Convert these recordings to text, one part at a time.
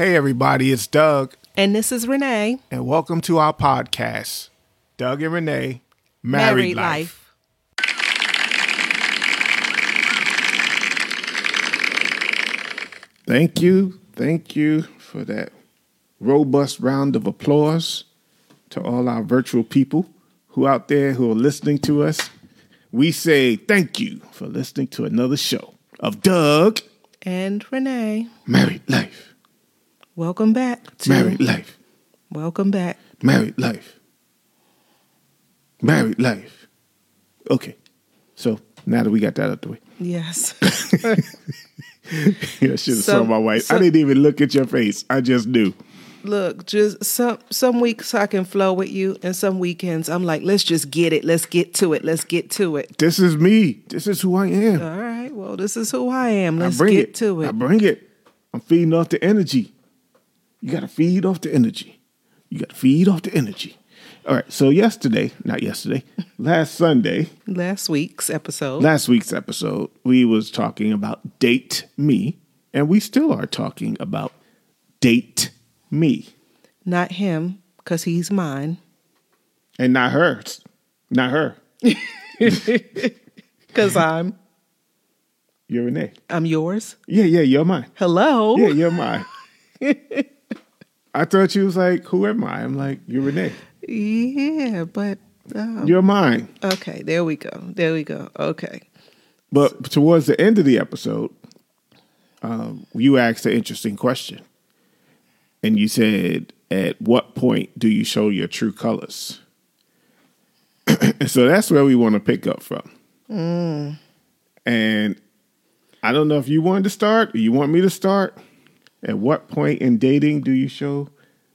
Hey, everybody, it's Doug, And this is Renee. and welcome to our podcast, Doug and Renee Married, Life. Thank you, thank you for that robust round of applause to all our virtual people who out there who are listening to us. We say thank you for listening to another show of Doug And Renee. Married Life. Welcome back to Married Life. Welcome back. Married life. Married life. Okay. So now that we got that out the way, Yes. yeah, I should have saw my wife. I didn't even look at your face. I just knew. Look, just some some weeks I can flow with you and some weekends I'm like, let's just get it. Let's get to it. Let's get to it. This is me. This is who I am. All right. Well, this is who I am. Let's I bring get it. to it. I it. bring it. I'm feeding off the energy. You got to feed off the energy. You got to feed off the energy. All right. So yesterday, not yesterday, last Sunday, Last week's episode. last week's episode, we was talking about date me, and we still are talking about date me, Not him, because he's mine. and not hers. not her. Because I'm You're Renee. I'm yours. Yeah, yeah, you're mine. Hello. Yeah, you're mine. I thought you was like, who am I? I'm like, you're Renee. Yeah, but um, You're mine. okay, there we go. There we go. Okay. But towards the end of the episode, um, you asked an interesting question. And you said, At what point do you show your true colors? and so that's where we want to pick up from. And I don't know if you wanted to start or you want me to start. At what point in dating do you show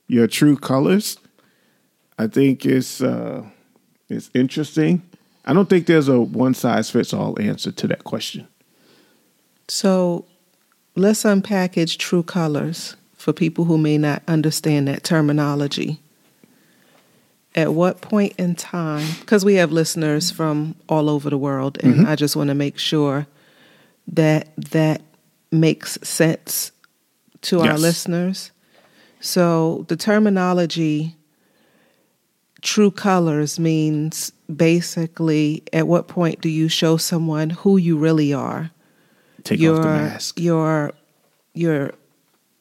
your true colors? I think it's uh, it's interesting. I don't think there's a one size fits all answer to that question. So let's unpackage true colors for people who may not understand that terminology. At what point in time, because we have listeners from all over the world, and I just want to make sure that that makes sense to our Yes. listeners. So the terminology true colors means basically at what point do you show someone who you really are? Take your off the mask. your your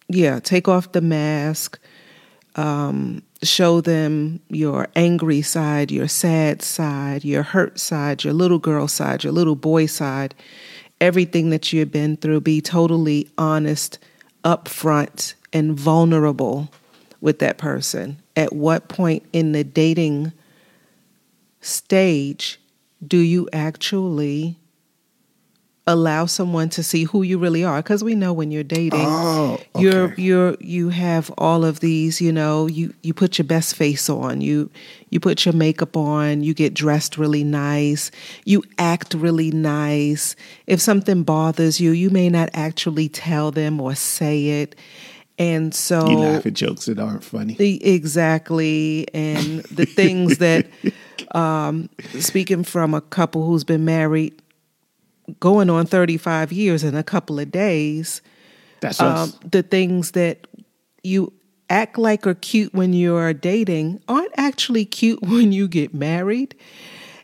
yeah take off the mask um show them your angry side your sad side your hurt side your little girl side your little boy side everything that you've been through be totally honest upfront and vulnerable with that person? At what point in the dating stage do you actually allow someone to see who you really are because we know when you're dating Oh, you're you're you have all of these you know you you put your best face on you you put your makeup on you get dressed really nice you act really nice if something bothers you you may not actually tell them or say it and so You laugh at jokes that aren't funny. the- Exactly. And the things that, um, speaking from a couple who's been married going on 35 years in a couple of days, That's um, the things that you act like are cute when you're dating aren't actually cute when you get married.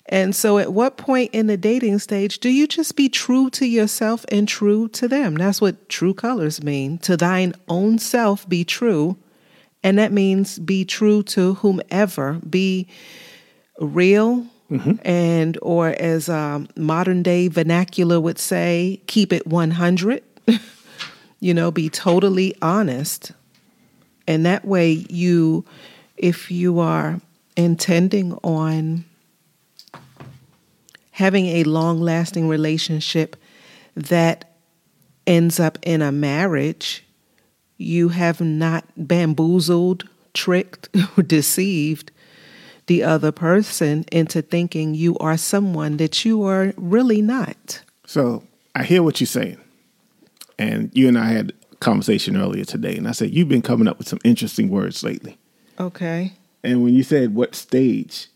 And so, at what point in the dating stage do you just be true to yourself and true to them? That's what true colors mean. To thine own self be true. And that means be true to whomever, be real, and, or as um, modern day vernacular would say, keep it 100. you know, be totally honest. And that way, you, if you are intending on having a long lasting relationship that ends up in a marriage, you have not bamboozled, tricked, or deceived the other person into thinking you are someone that you are really not. So I hear what you're saying. And you and I had a conversation earlier today, and I said, You've been coming up with some interesting words lately. Okay. And when you said what stage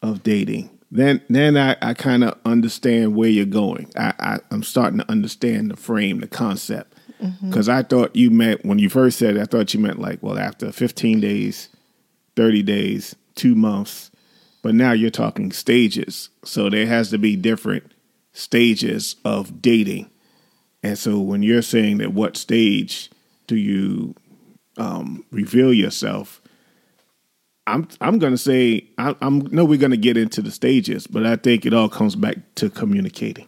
of dating, then then I, I kind of understand where you're going. I, I I'm starting to understand the frame, the concept. Mm-hmm. Because I thought you meant when you first said it, I thought you meant like, well, after 15 days, 30 days, two months. But now you're talking stages. So there has to be different stages of dating. And so when you're saying that what stage do you um, reveal yourself, I'm I'm gonna say I, I'm no we're gonna get into the stages, but I think it all comes back to communicating.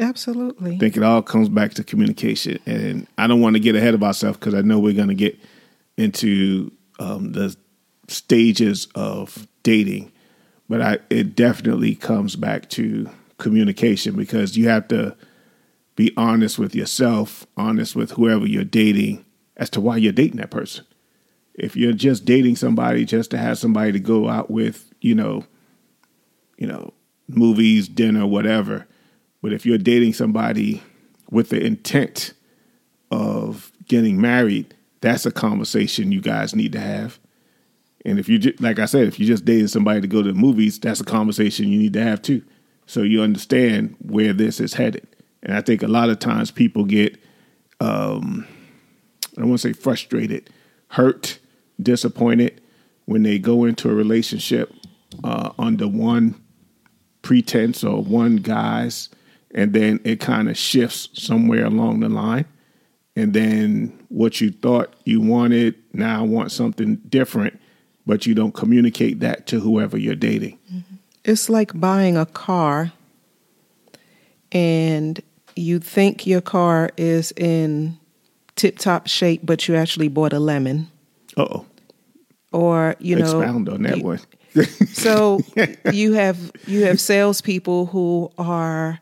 Absolutely. I think it all comes back to communication, and I don't want to get ahead of ourselves because I know we're gonna get into um, the stages of dating, but I it definitely comes back to communication because you have to be honest with yourself, honest with whoever you're dating as to why you're dating that person if you're just dating somebody just to have somebody to go out with, you know, you know, movies, dinner, whatever. But if you're dating somebody with the intent of getting married, that's a conversation you guys need to have. And if you just, like I said, if you're just dated somebody to go to the movies, that's a conversation you need to have too. So you understand where this is headed. And I think a lot of times people get, um, I don't want to say frustrated, hurt disappointed when they go into a relationship uh, under one pretense or one guise, and then it kind of shifts somewhere along the line. And then what you thought you wanted now want something different, but you don't communicate that to whoever you're dating. It's like buying a car and you think your car is in tip top shape, but you actually bought a lemon. Uh oh or you know expound on that you, one. so you have you have salespeople who are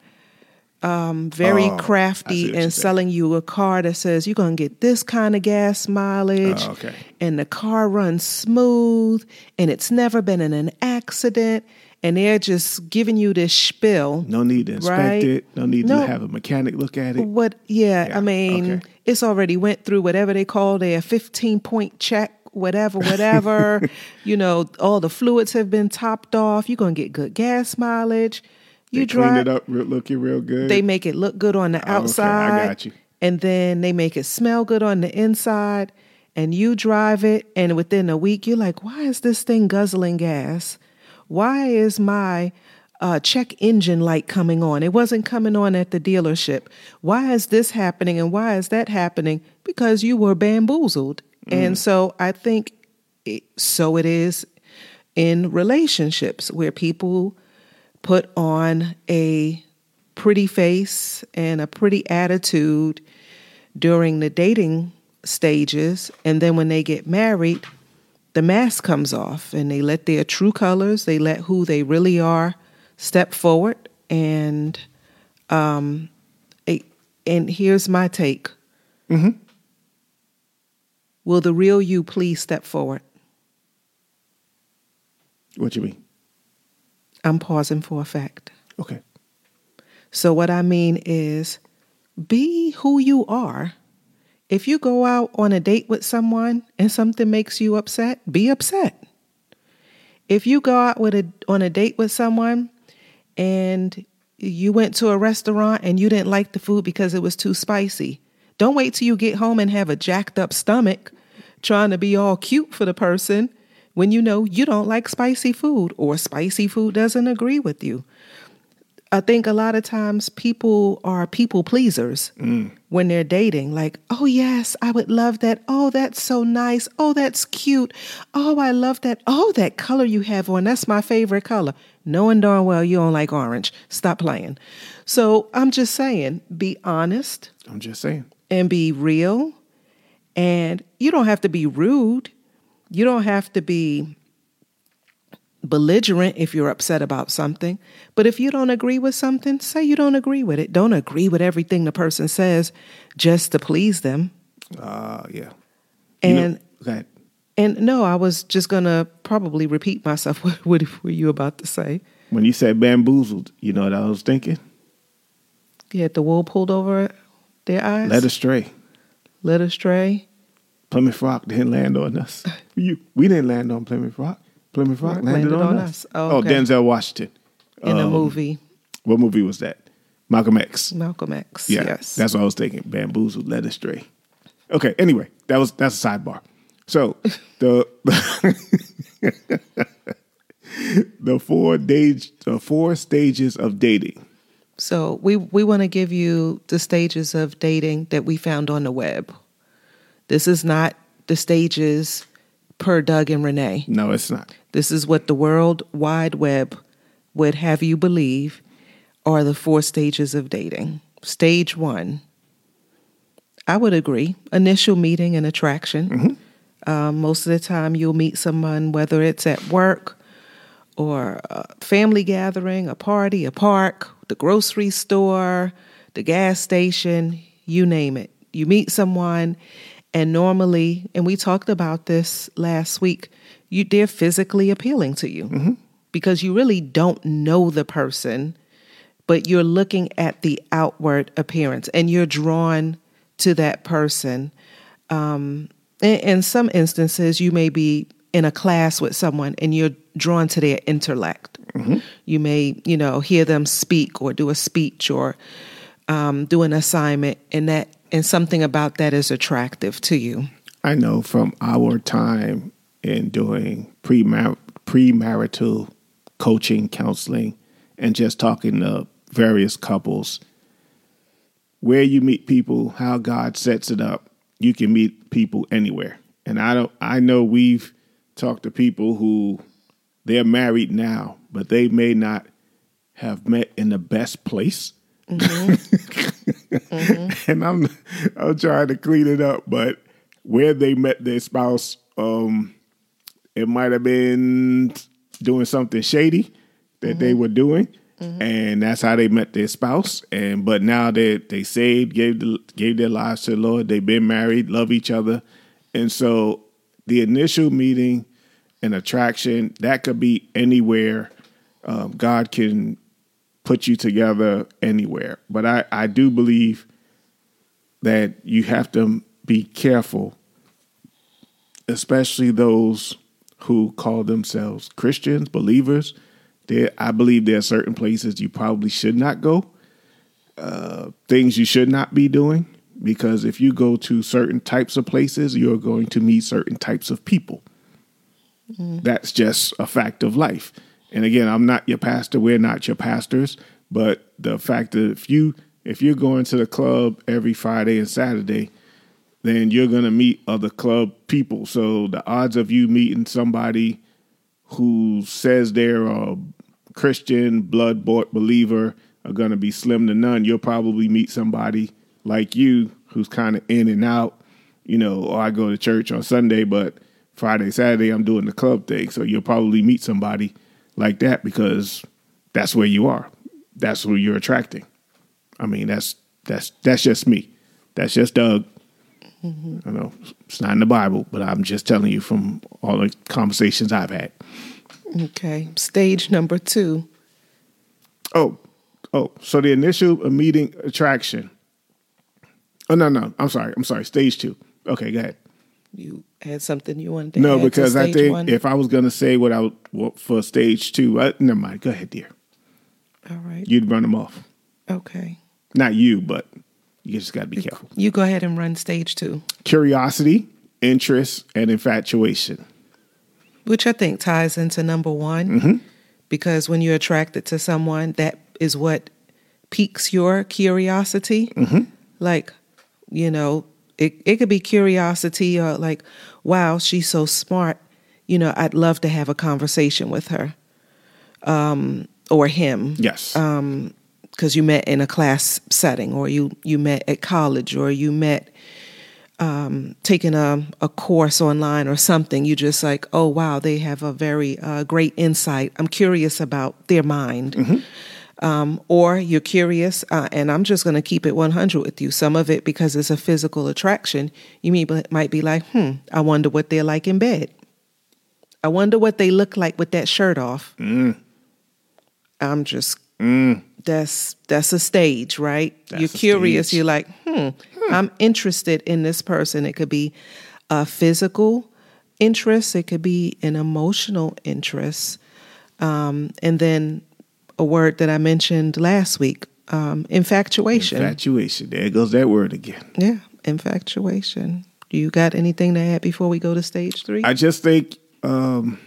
um, very Oh, crafty and selling you a car that says you're going to get this kind of gas mileage, Oh, okay. and the car runs smooth, and it's never been in an accident, and they're just giving you this spiel. No need to inspect Right. it. No need No. to have a mechanic look at it. What? Yeah, Yeah, I mean, okay. it's already went through whatever they call their 15 point check, whatever, whatever. you know, all the fluids have been topped off. You're gonna get good gas mileage. You They drive. cleaned it up, looking real good. They make it look good on the Oh, okay, I outside. got you. And then they make it smell good on the inside. And you drive it, and within a week, you're like, why is this thing guzzling gas? Why is my uh, check engine light coming on? It wasn't coming on at the dealership. Why is this happening and why is that happening? Because you were bamboozled. And so I think it, so it is in relationships where people put on a pretty face and a pretty attitude during the dating stages and then when they get married the mask comes off and they let their true colors they let who they really are step forward and um a- and here's my take Mm-hmm. will the real you please step forward what do you mean? I'm pausing for effect Okay. So, what I mean is be who you are. If you go out on a date with someone and something makes you upset, be upset. If you go out with a, on a date with someone and you went to a restaurant and you didn't like the food because it was too spicy, don't wait till you get home and have a jacked up stomach trying to be all cute for the person when you know you don't like spicy food or spicy food doesn't agree with you. I think a lot of times people are people pleasers mm. when they're dating. Like, oh, yes, I would love that. Oh, that's so nice. Oh, that's cute. Oh, I love that. Oh, that color you have on. That's my favorite color. Knowing darn well you don't like orange. Stop playing. So I'm just saying, be honest I'm just saying. and be real. And you don't have to be rude. You don't have to be belligerent if you're upset about something. But if you don't agree with something, say you don't agree with it. Don't agree with everything the person says just to please them. Uh, yeah. You know- And ahead. and no, I was just gonna probably repeat myself. What, what were you about to say? When you said bamboozled, you know what I was thinking? You had the wool pulled over their eyes. Led astray. led astray. Plymouth Rock didn't land on us. You, we didn't land on Plymouth Rock. Plymouth Rock landed, landed on, on us. us. Oh, okay. Denzel Washington. in a Um, movie. What movie was that? Malcolm X. Malcolm X. Yeah, yes. that's what I was thinking. Bamboozled, led astray. Okay. Anyway, that was that's a sidebar. So the the four stage the four stages of dating. So we we want to give you the stages of dating that we found on the web. This is not the stages per Doug and Renee. No, it's not. This is what the World Wide Web would have you believe are the four stages of dating. Stage one, I would agree, initial meeting and attraction. Um, most of the time, you'll meet someone, whether it's at work or a family gathering, a party, a park, the grocery store, the gas station, you name it. You meet someone, and normally, and we talked about this last week, you they're physically appealing to you because you really don't know the person, but you're looking at the outward appearance and you're drawn to that person. Um, in, in some instances, you may be in a class with someone and you're drawn to their intellect. You may, you know, hear them speak or do a speech or um, do an assignment, and that and something about that is attractive to you. I know from our time in doing pre premarital coaching, counseling, and just talking to various couples, where you meet people, how God sets it up, you can meet people anywhere. And I don't I know we've talked to people who they're married now, but they may not have met in the best place. Mm-hmm. and I'm I'm trying to clean it up, but where they met their spouse, um, it might have been doing something shady that they were doing, and that's how they met their spouse. And but now they they saved, gave the, gave their lives to the Lord. They've been married, love each other, and so the initial meeting and attraction that could be anywhere. Um, God can put you together anywhere, but I I do believe that you have to be careful, especially those who call themselves Christians, believers. There, I believe there are certain places you probably should not go, uh, things you should not be doing, because if you go to certain types of places, you're going to meet certain types of people. That's just a fact of life. And again, I'm not your pastor. We're not your pastors. But the fact that if you if you're going to the club every Friday and Saturday, then you're gonna meet other club people. So the odds of you meeting somebody who says they're a Christian, blood bought believer are gonna be slim to none. You'll probably meet somebody like you who's kind of in and out. You know, I go to church on Sunday, but Friday, Saturday, I'm doing the club thing. So you'll probably meet somebody like that because that's where you are. That's who you're attracting. I mean, that's that's that's just me. That's just Doug. Mm-hmm. I know it's not in the Bible, but I'm just telling you from all the conversations I've had. Okay. Stage number two. Oh, oh, so the initial meeting attraction. Oh no, no, I'm sorry, I'm sorry. Stage two. Okay, go ahead. You had something you wanted to No, add to because I think one? if I was going to say what I would what, for stage two, uh, never mind. Go ahead, dear. All right. You'd run them off. Okay. Not you, but you just got to be careful. You go ahead and run stage two, Curiosity, interest, and infatuation. which I think ties into number one, because when you're attracted to someone, that is what piques your curiosity. Like, you know, it, it could be curiosity or like, wow, she's so smart. You know, I'd love to have a conversation with her um, or him. Yes. because you met in a class setting or you you met at college or you met um, taking a, a course online or something you just like oh wow they have a very uh, great insight i'm curious about their mind um, or you're curious uh, and i'm just going to keep it 100 with you some of it because it's a physical attraction you may, might be like hmm i wonder what they're like in bed i wonder what they look like with that shirt off i'm just that's that's a stage, right? That's you're curious. stage. You're like, hmm, I'm interested in this person. It could be a physical interest. It could be an emotional interest, um, and then a word that I mentioned last week: um, infatuation. Infatuation. There goes that word again. yeah, infatuation. Do you got anything to add before we go to stage three? I just think um,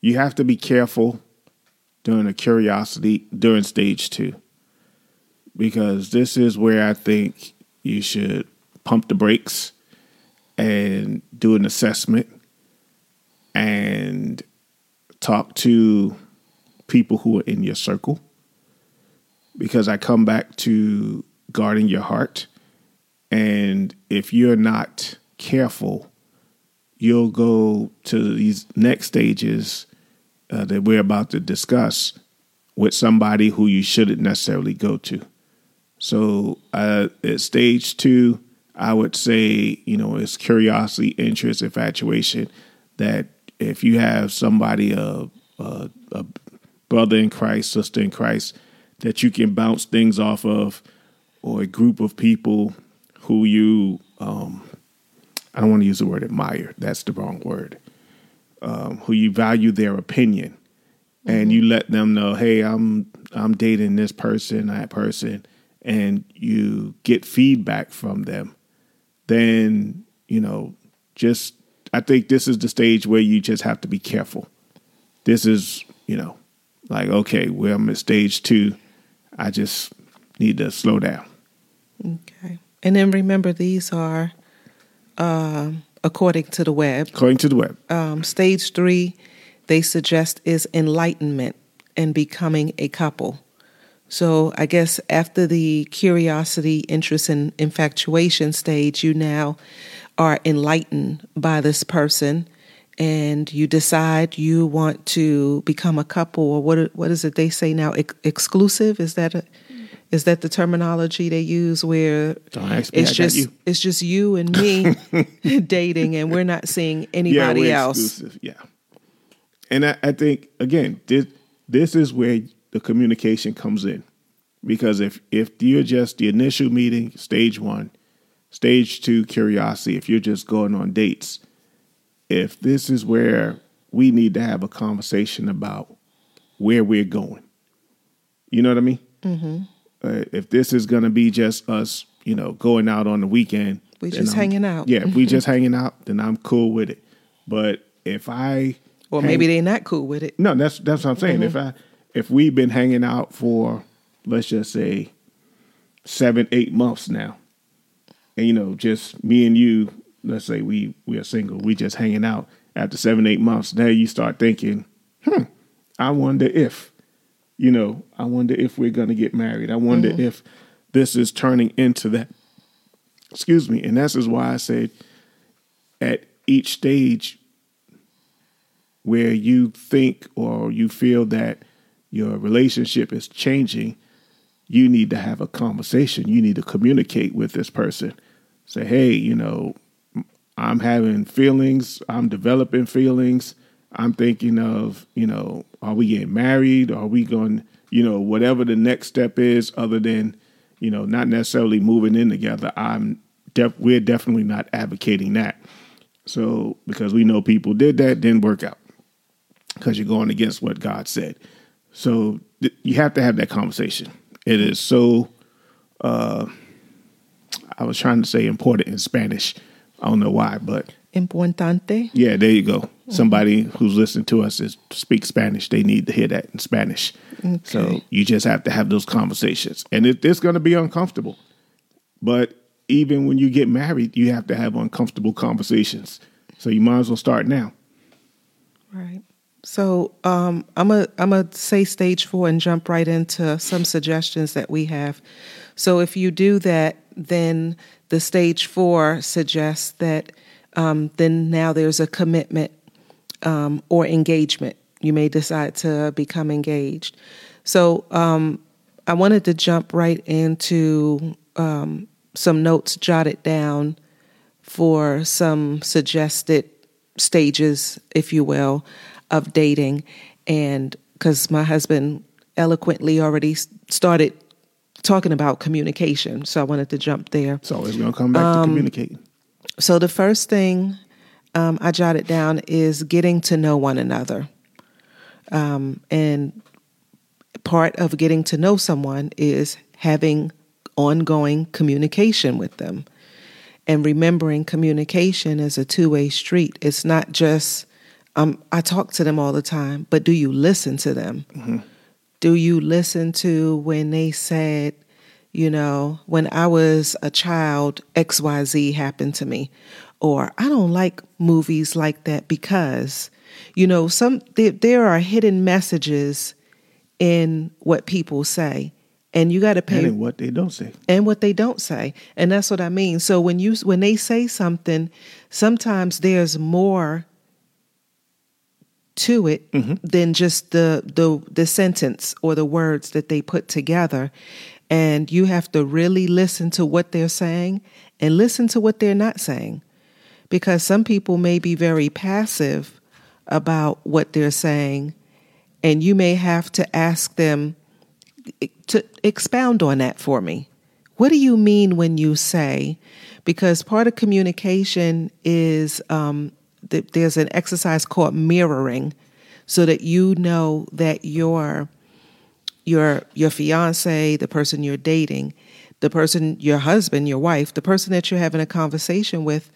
you have to be careful during a curiosity during stage two because this is where I think you should pump the brakes and do an assessment and talk to people who are in your circle because I come back to guarding your heart. And if you're not careful, you'll go to these next stages uh, that we're about to discuss with somebody who you shouldn't necessarily go to. So uh, at stage two, I would say, you know, it's curiosity, interest, infatuation. That if you have somebody, a, a, a brother in Christ, sister in Christ, that you can bounce things off of, or a group of people who you, um, I don't want to use the word admire, that's the wrong word, um, who you value their opinion. And you let them know, hey, I'm I'm dating this person, that person, and you get feedback from them. Then you know just i think this is the stage where you just have to be careful. This is you know like okay well i'm at stage two i just need to slow down okay. And then remember, these are um, according to the web. according to the web Um, stage three, they suggest is enlightenment and becoming a couple. So I guess after the curiosity, interest, and infatuation stage, you now are enlightened by this person, and you decide you want to become a couple, or what? What is it they say now? Ex- exclusive? Is that a, is that the terminology they use? Where Don't ask me, it's just you. it's just you and me dating, and we're not seeing yeah anybody we're else. exclusive yeah and I, I think again this this is where the communication comes in because if if you're just the initial meeting stage one stage two curiosity if you're just going on dates if this is where we need to have a conversation about where we're going you know what i mean mm-hmm. uh, if this is going to be just us you know going out on the weekend We just I'm- hanging out. yeah if we just hanging out then i'm cool with it but if i Or hang- maybe they're not cool with it. no, that's that's what I'm saying. If I if we've been hanging out for let's just say seven, eight months now, and you know, just me and you, let's say we we are single, we just hanging out after seven, eight months. Now you start thinking, hmm, I wonder if, you know, I wonder if we're gonna get married. I wonder if this is turning into that. Excuse me, and this is why I said at each stage where you think or you feel that your relationship is changing, you need to have a conversation. You need to communicate with this person. Say, hey, you know, I'm having feelings, I'm developing feelings. I'm thinking of, you know, are we getting married? Are we going, you know, whatever the next step is, other than, you know, not necessarily moving in together. I'm def- we're definitely not advocating that. So because we know people did that, didn't work out because you're going against what God said. So th- you have to have that conversation. It is so. Uh, I was trying to say important in Spanish. I don't know why, but Importante. yeah, there you go. Somebody who's listening to us is speaks Spanish. They need to hear that in Spanish. So you just have to have those conversations, and it, it's going to be uncomfortable. But even when you get married, you have to have uncomfortable conversations. So you might as well start now. Right. So um, I'm a I'm a say stage four and jump right into some suggestions that we have. So if you do that, then the stage four suggests that um, then now there's a commitment um, or engagement. You may decide to become engaged. So um, I wanted to jump right into um, some notes jotted down for some suggested stages, if you will, of dating. And because my husband eloquently already started talking about communication, so I wanted to jump there. So it's always going to come back Um, to communicating. So the first thing um, I jotted down is getting to know one another, um, and part of getting to know someone is having ongoing communication with them and remembering communication is a two-way street it's not just um, i talk to them all the time but do you listen to them? Mm-hmm. do you listen to when they said you know when i was a child xyz happened to me? Or i don't like movies like that because you know some there, there are hidden messages in what people say and you got to pay and what they don't say. And what they don't say and that's what i mean. So when you when they say something sometimes there's more to it mm-hmm. than just the the the sentence or the words that they put together and you have to really listen to what they're saying and listen to what they're not saying because some people may be very passive about what they're saying and you may have to ask them to expound on that for me. What do you mean when you say? Because part of communication is um, there's an exercise called mirroring, so that you know that your your your fiance, the person you're dating, the person your husband, your wife, the person that you're having a conversation with,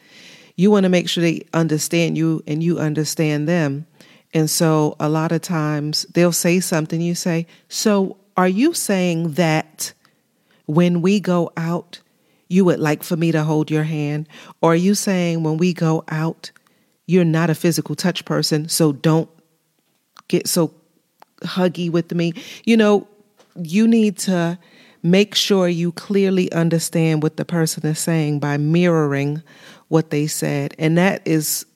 you want to make sure they understand you and you understand them. And so a lot of times they'll say something, you say, So are you saying that when we go out, you would like for me to hold your hand? Or are you saying when we go out, you're not a physical touch person, so don't get so huggy with me? You know, you need to make sure you clearly understand what the person is saying by mirroring what they said. And that is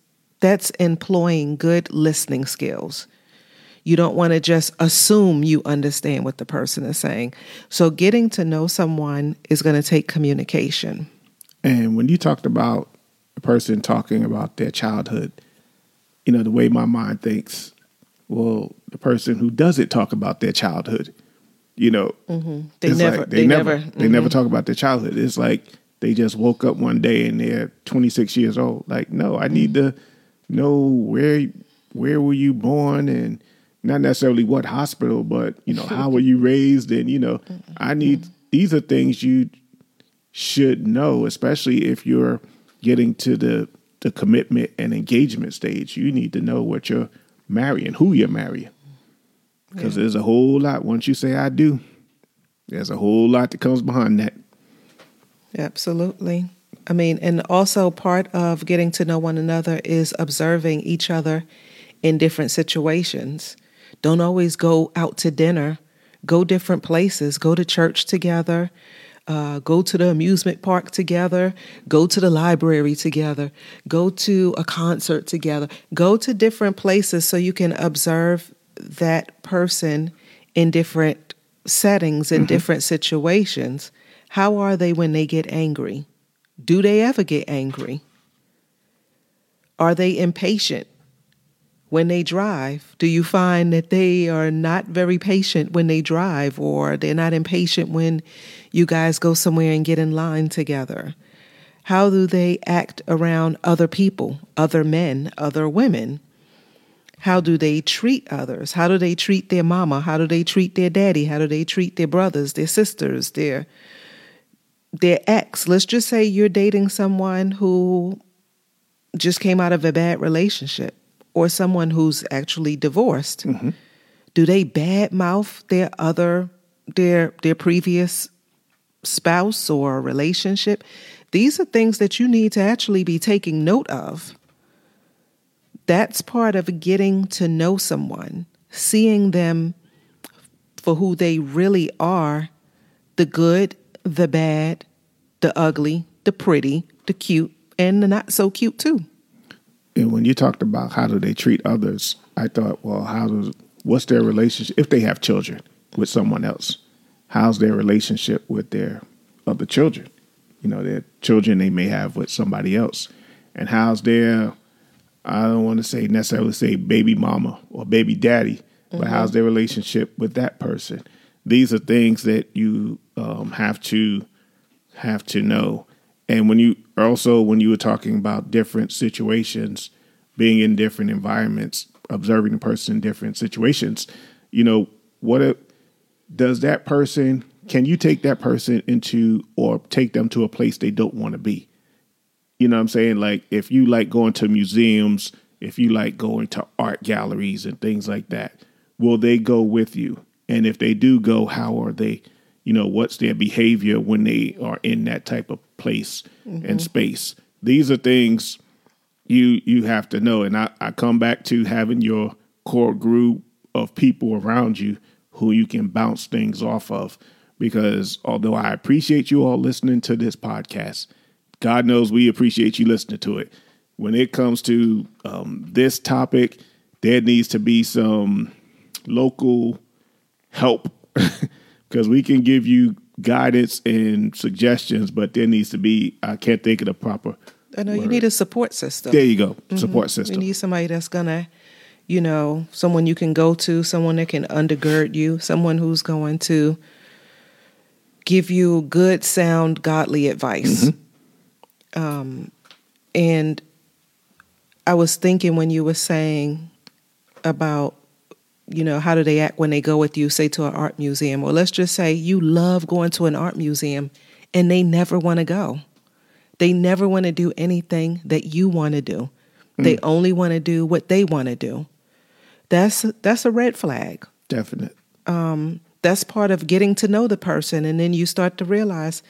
that's employing good listening skills. You don't want to just assume you understand what the person is saying. So, getting to know someone is going to take communication. And when you talked about a person talking about their childhood, you know, the way my mind thinks, well, the person who doesn't talk about their childhood, you know, mm-hmm. they, never, like they, they, never, never, they never mm-hmm. talk about their childhood. It's like they just woke up one day and they're 26 years old. Like, no, I need mm-hmm. to know where where were you born and not necessarily what hospital, but you know, how were you raised? And you know, I need these are things you should know, especially if you're getting to the the commitment and engagement stage. You need to know what you're marrying, who you're marrying, because yeah. there's a whole lot. Once you say I do, there's a whole lot that comes behind that. Absolutely. I mean, and also part of getting to know one another is observing each other in different situations. Don't always go out to dinner. Go different places. Go to church together. Uh, go to the amusement park together. Go to the library together. Go to a concert together. Go to different places so you can observe that person in different settings, in mm-hmm. different situations. How are they when they get angry? Do they ever get angry? Are they impatient? When they drive? Do you find that they are not very patient when they drive, or they're not impatient when you guys go somewhere and get in line together? How do they act around other people, other men, other women? How do they treat others? How do they treat their mama? How do they treat their daddy? How do they treat their brothers, their sisters, their their ex? Let's just say you're dating someone who just came out of a bad relationship or someone who's actually divorced, mm-hmm. do they badmouth their other their their previous spouse or relationship? These are things that you need to actually be taking note of. That's part of getting to know someone, seeing them for who they really are the good, the bad, the ugly, the pretty, the cute, and the not so cute too and when you talked about how do they treat others, I thought, well, how does what's their relationship if they have children with someone else? How's their relationship with their other children? You know, their children they may have with somebody else, and how's their I don't want to say necessarily say baby mama or baby daddy, but mm-hmm. how's their relationship with that person? These are things that you um, have to have to know. And when you also when you were talking about different situations, being in different environments, observing a person in different situations, you know, what does that person can you take that person into or take them to a place they don't want to be? You know what I'm saying? Like if you like going to museums, if you like going to art galleries and things like that, will they go with you? And if they do go, how are they? You know, what's their behavior when they are in that type of place mm-hmm. and space? These are things you you have to know. And I, I come back to having your core group of people around you who you can bounce things off of. Because although I appreciate you all listening to this podcast, God knows we appreciate you listening to it. When it comes to um, this topic, there needs to be some local help because we can give you guidance and suggestions, but there needs to be, I can't think of the proper. I know word. you need a support system. There you go, mm-hmm. support system. You need somebody that's going to you know, someone you can go to, someone that can undergird you, someone who's going to give you good, sound, godly advice. Mm-hmm. Um, and I was thinking when you were saying about, you know, how do they act when they go with you, say to an art museum, or let's just say you love going to an art museum and they never want to go. They never want to do anything that you want to do. Mm. They only want to do what they want to do that's that's a red flag. Definite. Um, that's part of getting to know the person, and then you start to realize,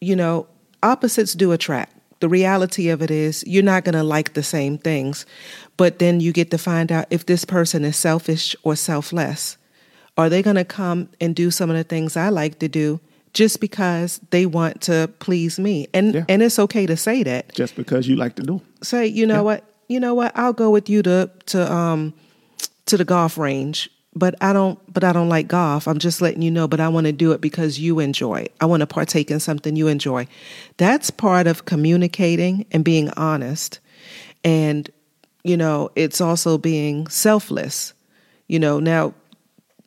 you know, opposites do attract. The reality of it is you're not going to like the same things, but then you get to find out if this person is selfish or selfless. Are they going to come and do some of the things I like to do just because they want to please me? And yeah. and it's okay to say that. Just because you like to do. Say, you know yeah. what? You know what? I'll go with you to to um to the golf range, but I don't but I don't like golf. I'm just letting you know, but I want to do it because you enjoy. I want to partake in something you enjoy. That's part of communicating and being honest. And you know, it's also being selfless. You know, now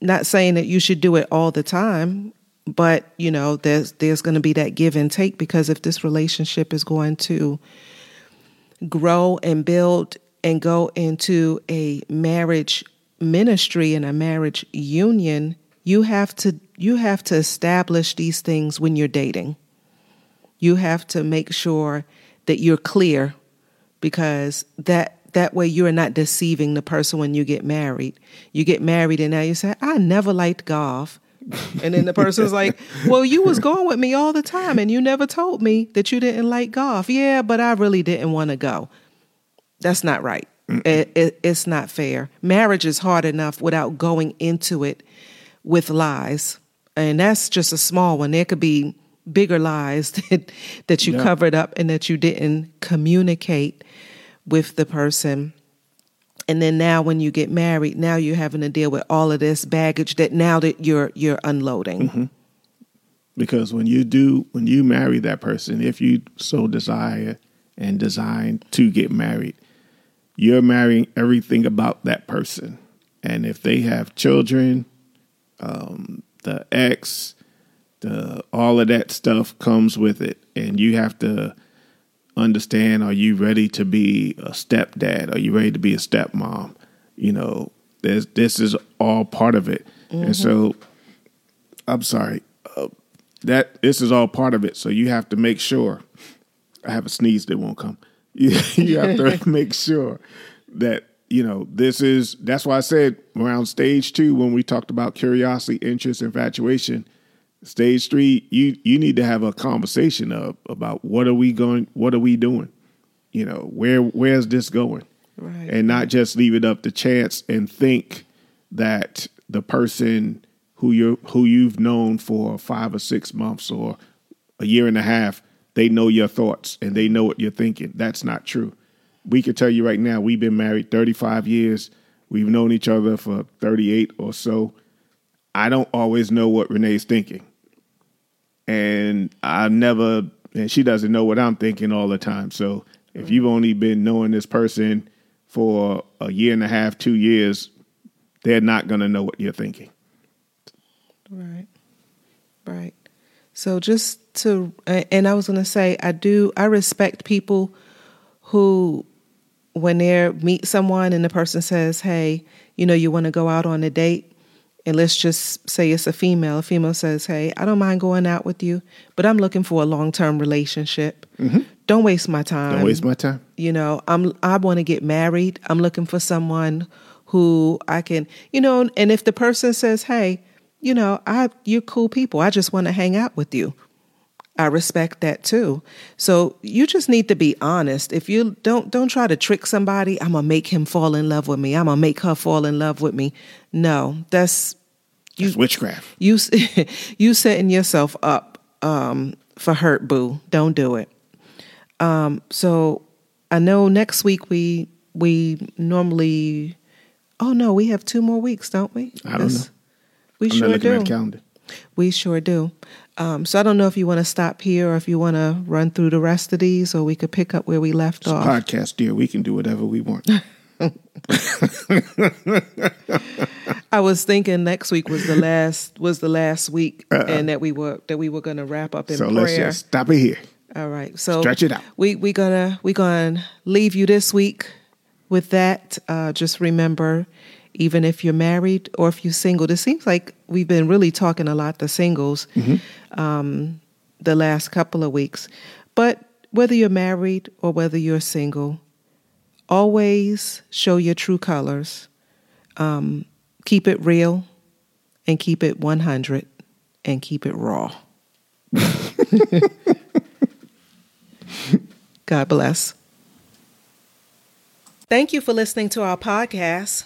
not saying that you should do it all the time, but you know, there's there's going to be that give and take because if this relationship is going to grow and build and go into a marriage ministry and a marriage union, you have to you have to establish these things when you're dating. You have to make sure that you're clear because that that way you're not deceiving the person when you get married. You get married and now you say, I never liked golf. And then the person's like, Well, you was going with me all the time and you never told me that you didn't like golf. Yeah, but I really didn't want to go. That's not right. It, it, it's not fair. Marriage is hard enough without going into it with lies. And that's just a small one. There could be bigger lies that, that you yeah. covered up and that you didn't communicate with the person. And then now when you get married, now you're having to deal with all of this baggage that now that you're you're unloading. Mm-hmm. Because when you do when you marry that person, if you so desire and design to get married, you're marrying everything about that person. And if they have children, um, the ex, the all of that stuff comes with it, and you have to understand: Are you ready to be a stepdad? Are you ready to be a stepmom? You know, this this is all part of it, mm-hmm. and so I'm sorry uh, that this is all part of it. So you have to make sure. I have a sneeze that won't come you, you have to make sure that you know this is that's why I said around stage two when we talked about curiosity, interest, infatuation. Stage three, you you need to have a conversation of about what are we going, what are we doing, you know, where where's this going, right. and not just leave it up to chance and think that the person who you who you've known for five or six months or a year and a half they know your thoughts and they know what you're thinking. That's not true. We can tell you right now, we've been married 35 years. We've known each other for 38 or so. I don't always know what Renee's thinking. And I never, and she doesn't know what I'm thinking all the time. So if you've only been knowing this person for a year and a half, two years, they're not going to know what you're thinking. Right. Right. So just to, and I was going to say, I do, I respect people who, when they meet someone and the person says, hey, you know, you want to go out on a date, and let's just say it's a female. A female says, "Hey, I don't mind going out with you, but I'm looking for a long term relationship. Mm-hmm. Don't waste my time. Don't waste my time. You know, I'm I want to get married. I'm looking for someone who I can, you know, and if the person says, "Hey, you know, I you're cool people. I just want to hang out with you." I respect that too. So you just need to be honest. If you don't don't try to trick somebody, I'm gonna make him fall in love with me. I'm gonna make her fall in love with me. No, that's It's witchcraft. you you setting yourself up um, for hurt. Boo, don't do it. Um, so I know next week we we normally. Oh no, we have two more weeks, don't we? I don't know. We I'm sure do. We sure do. Um, so I don't know if you want to stop here or if you want to run through the rest of these, or we could pick up where we left It's a off. podcast, dear. We can do whatever we want. I was thinking next week was the last was the last week, and that we were that we were going to wrap up in Uh-uh. so prayer. let's just stop it here. All right. So Stretch it out. We we gonna we gonna leave you this week with that. Uh, just remember, even if you're married or if you're single, it seems like we've been really talking a lot to singles Mm-hmm. um, the last couple of weeks. But whether you're married or whether you're single, always show your true colors. Um, keep it real, and keep it 100, and keep it raw. God bless. Thank you for listening to our podcast.